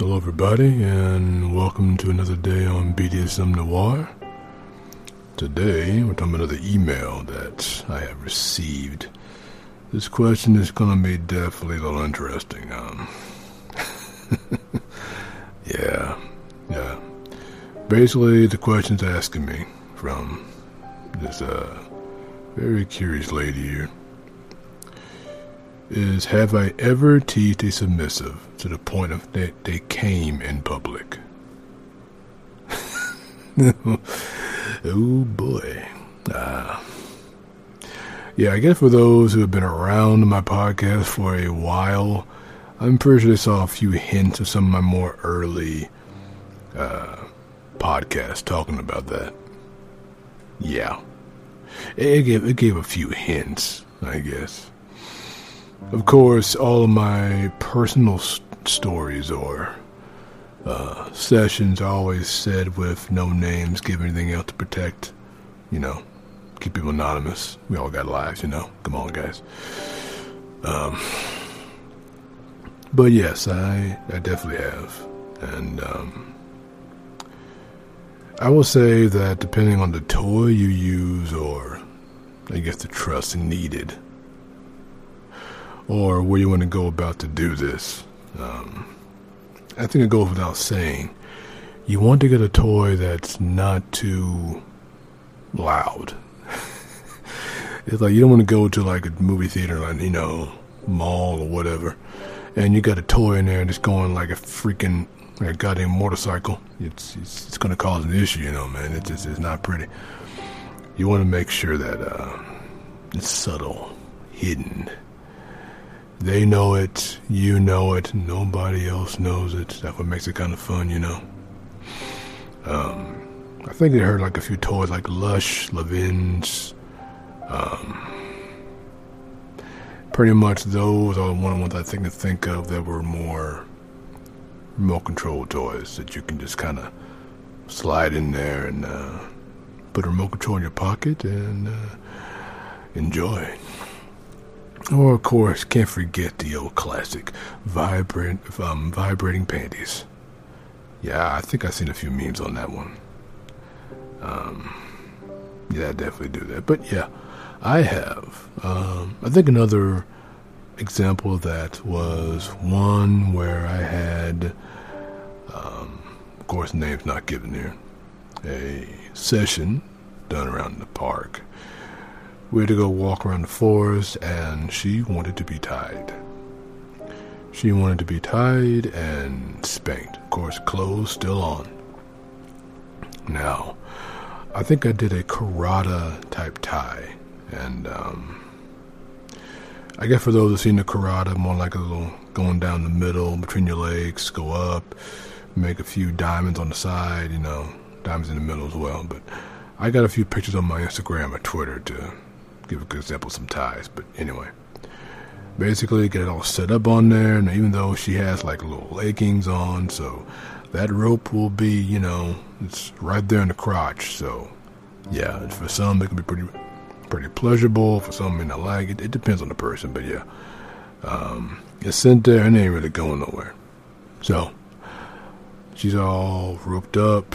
Hello, everybody, and welcome to another day on BDSM Noir. Today, we're talking about another email that I have received. This question is going to be definitely a little interesting. Um, yeah, yeah. Basically, the question's asking me from this uh, very curious lady here is have I ever teased a submissive to the point of that they came in public? oh boy. Uh, yeah, I guess for those who have been around my podcast for a while, I'm pretty sure they saw a few hints of some of my more early uh, podcasts talking about that. Yeah. It gave, it gave a few hints, I guess. Of course, all of my personal stories or uh, sessions always said with no names, give anything else to protect, you know, keep people anonymous. We all got lives, you know. Come on, guys. Um, but yes, I I definitely have, and um, I will say that depending on the toy you use, or I guess the trust needed or where you want to go about to do this. Um, I think it goes without saying. You want to get a toy that's not too loud. it's like you don't want to go to like a movie theater, like you know, mall or whatever, and you got a toy in there and it's going like a freaking like a goddamn motorcycle. It's it's, it's going to cause an issue, you know, man. It's just it's not pretty. You want to make sure that uh, it's subtle, hidden they know it, you know it, nobody else knows it. That's what makes it kind of fun, you know. Um, I think they heard like a few toys like Lush, Lovense. Um, pretty much those are one of the ones I think to think of that were more remote control toys that you can just kind of slide in there and uh, put a remote control in your pocket and uh, enjoy. Or, of course, can't forget the old classic, vibrant, um, vibrating panties. Yeah, I think I've seen a few memes on that one. Um, yeah, I definitely do that. But yeah, I have. Um, I think another example of that was one where I had, um, of course, names not given here, a session done around the park we had to go walk around the forest, and she wanted to be tied. She wanted to be tied and spanked. Of course, clothes still on. Now, I think I did a karada type tie, and um, I guess for those who've seen the karada, more like a little going down the middle between your legs, go up, make a few diamonds on the side, you know, diamonds in the middle as well. But I got a few pictures on my Instagram or Twitter to give a good example some ties. But anyway, basically get it all set up on there. And even though she has like little leggings on, so that rope will be, you know, it's right there in the crotch. So yeah, for some it can be pretty pretty pleasurable. For some, may not like it. It depends on the person, but yeah, um, it's sent there and it ain't really going nowhere. So she's all roped up,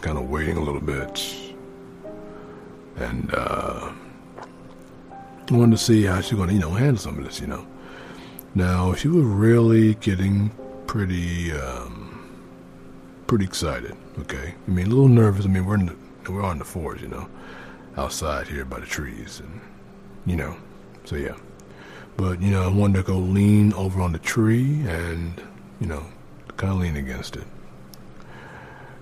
kind of waiting a little bit, and. uh I wanted to see how she's going to, you know, handle some of this, you know. Now, she was really getting pretty, um, pretty excited, okay? I mean, a little nervous. I mean, we're in the, we're on the forest, you know, outside here by the trees, and, you know, so yeah. But, you know, I wanted to go lean over on the tree and, you know, kind of lean against it.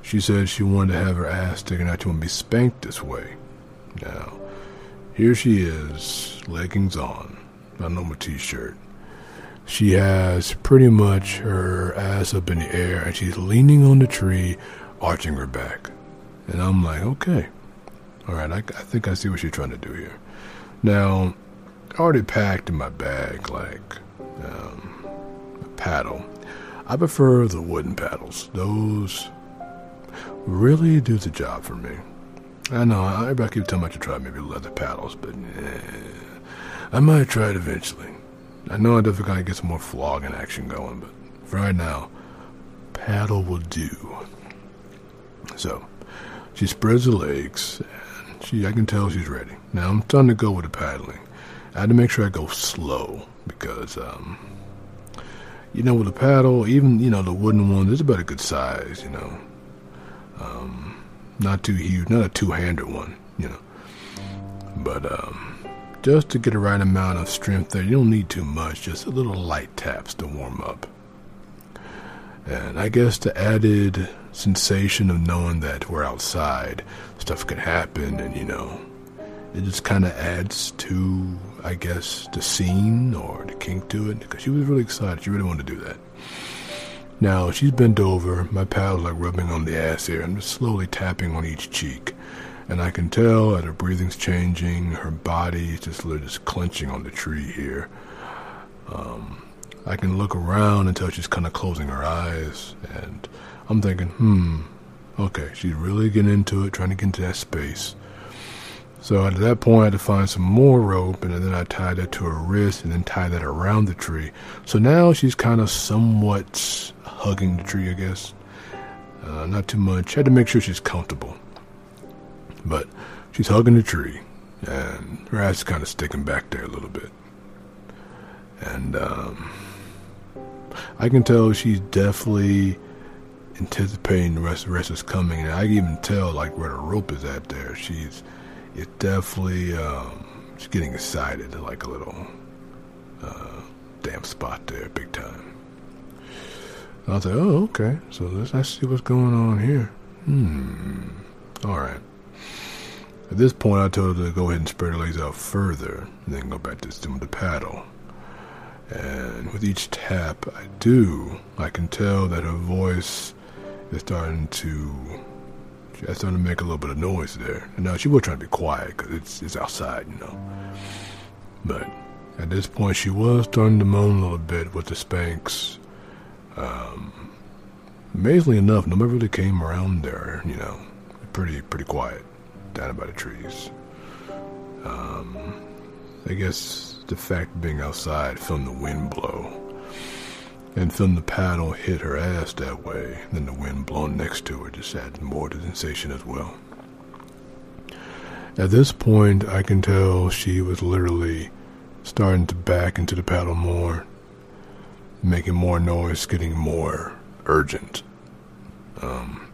She said she wanted to have her ass taken out. She wanted to be spanked this way. Now, here she is, leggings on, not a normal t-shirt. She has pretty much her ass up in the air and she's leaning on the tree, arching her back. And I'm like, okay. All right, I, I think I see what she's trying to do here. Now, I already packed in my bag, like, um, a paddle. I prefer the wooden paddles. Those really do the job for me. I know, everybody keeps telling me to try maybe leather paddles, but eh, I might try it eventually. I know I definitely gotta get some more flogging action going, but for right now, paddle will do. So she spreads her legs, and she I can tell she's ready. Now I'm starting to go with the paddling. I had to make sure I go slow because um, you know with a paddle, even you know the wooden one, it's about a good size, you know. Um, not too huge, not a two-handed one, you know. But um, just to get the right amount of strength there, you don't need too much, just a little light taps to warm up. And I guess the added sensation of knowing that we're outside, stuff can happen, and you know, it just kind of adds to, I guess, the scene or the kink to it. Because she was really excited. She really wanted to do that. Now she's bent over. My paddle's like rubbing on the ass here. I'm just slowly tapping on each cheek. And I can tell that her breathing's changing. Her body is just, just clenching on the tree here. Um, I can look around until she's kind of closing her eyes. And I'm thinking, hmm, okay, she's really getting into it, trying to get into that space. So at that point, I had to find some more rope, and then I tied that to her wrist, and then tied that around the tree. So now she's kind of somewhat hugging the tree, I guess. Uh, not too much. Had to make sure she's comfortable. But she's hugging the tree, and her ass is kind of sticking back there a little bit. And um, I can tell she's definitely anticipating the rest. The rest is coming, and I can even tell like where the rope is at. There, she's it's definitely um, she's getting excited, like a little uh, damn spot there, big time. I'll say, oh, okay. So let's, let's see what's going on here. Hmm. All right. At this point, I told her to go ahead and spread her legs out further, and then go back to doing the paddle. And with each tap I do, I can tell that her voice is starting to, she's starting to make a little bit of noise there. And now she was trying to be quiet because it's it's outside, you know. But at this point, she was starting to moan a little bit with the spanks. Um, amazingly enough, nobody really came around there, you know. Pretty pretty quiet down by the trees. Um, I guess the fact of being outside, feeling the wind blow, and feeling the paddle hit her ass that way, then the wind blowing next to her just added more to the sensation as well. At this point, I can tell she was literally starting to back into the paddle more, making more noise, getting more urgent. Um,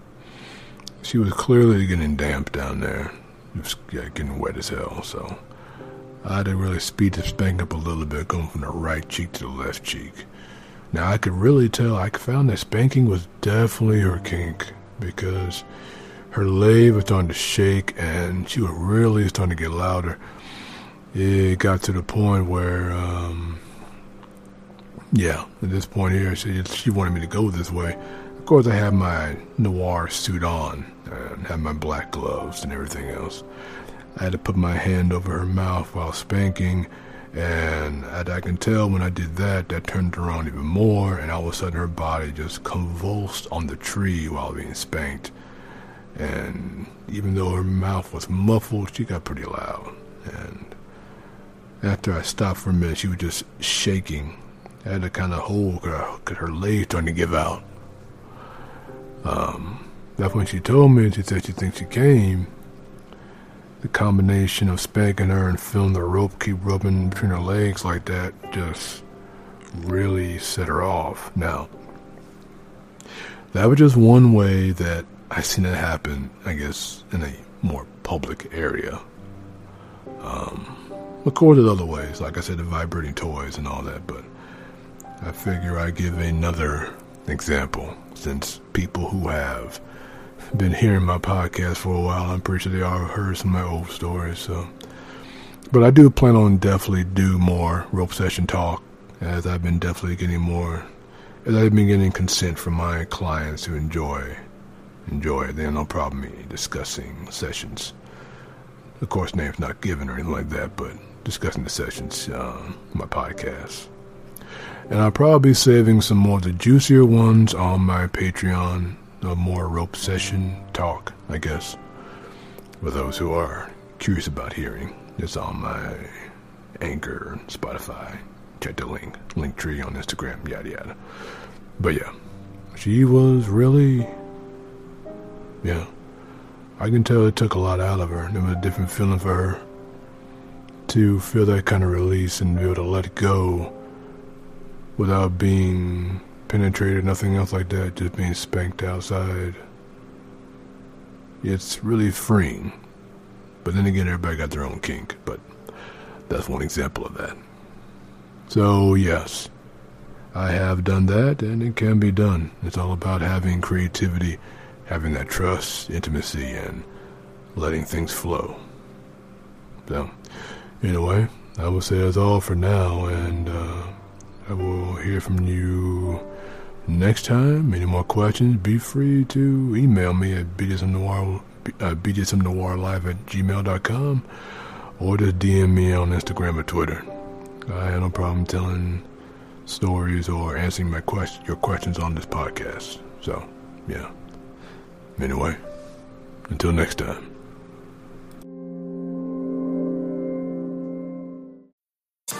she was clearly getting damp down there. It was yeah, getting wet as hell, so I had to really speed the spank up a little bit, going from the right cheek to the left cheek. Now I could really tell, I found that spanking was definitely her kink because her leg was starting to shake and she was really starting to get louder. It got to the point where, um, yeah, at this point here, she, she wanted me to go this way. Of course, I have my noir suit on and have my black gloves and everything else. I had to put my hand over her mouth while spanking, and I can tell when I did that, that turned her even more, and all of a sudden her body just convulsed on the tree while being spanked. And even though her mouth was muffled, she got pretty loud. And after I stopped for a minute, she was just shaking. Had to kind of hold her, because her legs starting to give out. Um, that's when she told me, she said she thinks she came. The combination of spanking her and feeling the rope keep rubbing between her legs like that just really set her off. Now, that was just one way that I seen it happen, I guess, in a more public area. Um, of course, there's other ways, like I said, the vibrating toys and all that, but I figure I give another example since people who have been hearing my podcast for a while, I'm pretty sure they all heard some of my old stories. So, but I do plan on definitely do more rope session talk as I've been definitely getting more, as I've been getting consent from my clients to enjoy, enjoy it. They have no problem me discussing sessions. Of course, names not given or anything like that, but discussing the sessions, um, my podcast. And I'll probably be saving some more of the juicier ones on my Patreon, the more rope session talk, I guess. For those who are curious about hearing, it's on my Anchor, Spotify. Check the link, Linktree on Instagram, yada yada. But yeah, she was really, yeah. I can tell it took a lot out of her. It was a different feeling for her to feel that kind of release and be able to let go without being penetrated, nothing else like that, just being spanked outside. It's really freeing. But then again, everybody got their own kink, but that's one example of that. So, yes, I have done that, and it can be done. It's all about having creativity, having that trust, intimacy, and letting things flow. So, Anyway, I will say that's all for now, and uh, I will hear from you next time. Any more questions, be free to email me at bdsmnoir, uh, bdsmnoirlive at gmail.com or just DM me on Instagram or Twitter. I have no problem telling stories or answering my quest- your questions on this podcast. So, yeah. Anyway, until next time.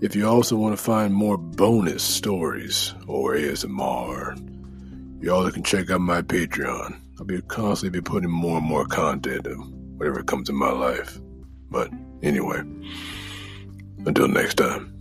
if you also want to find more bonus stories or ASMR, you all can check out my Patreon. I'll be constantly be putting more and more content of whatever comes in my life. But anyway, until next time.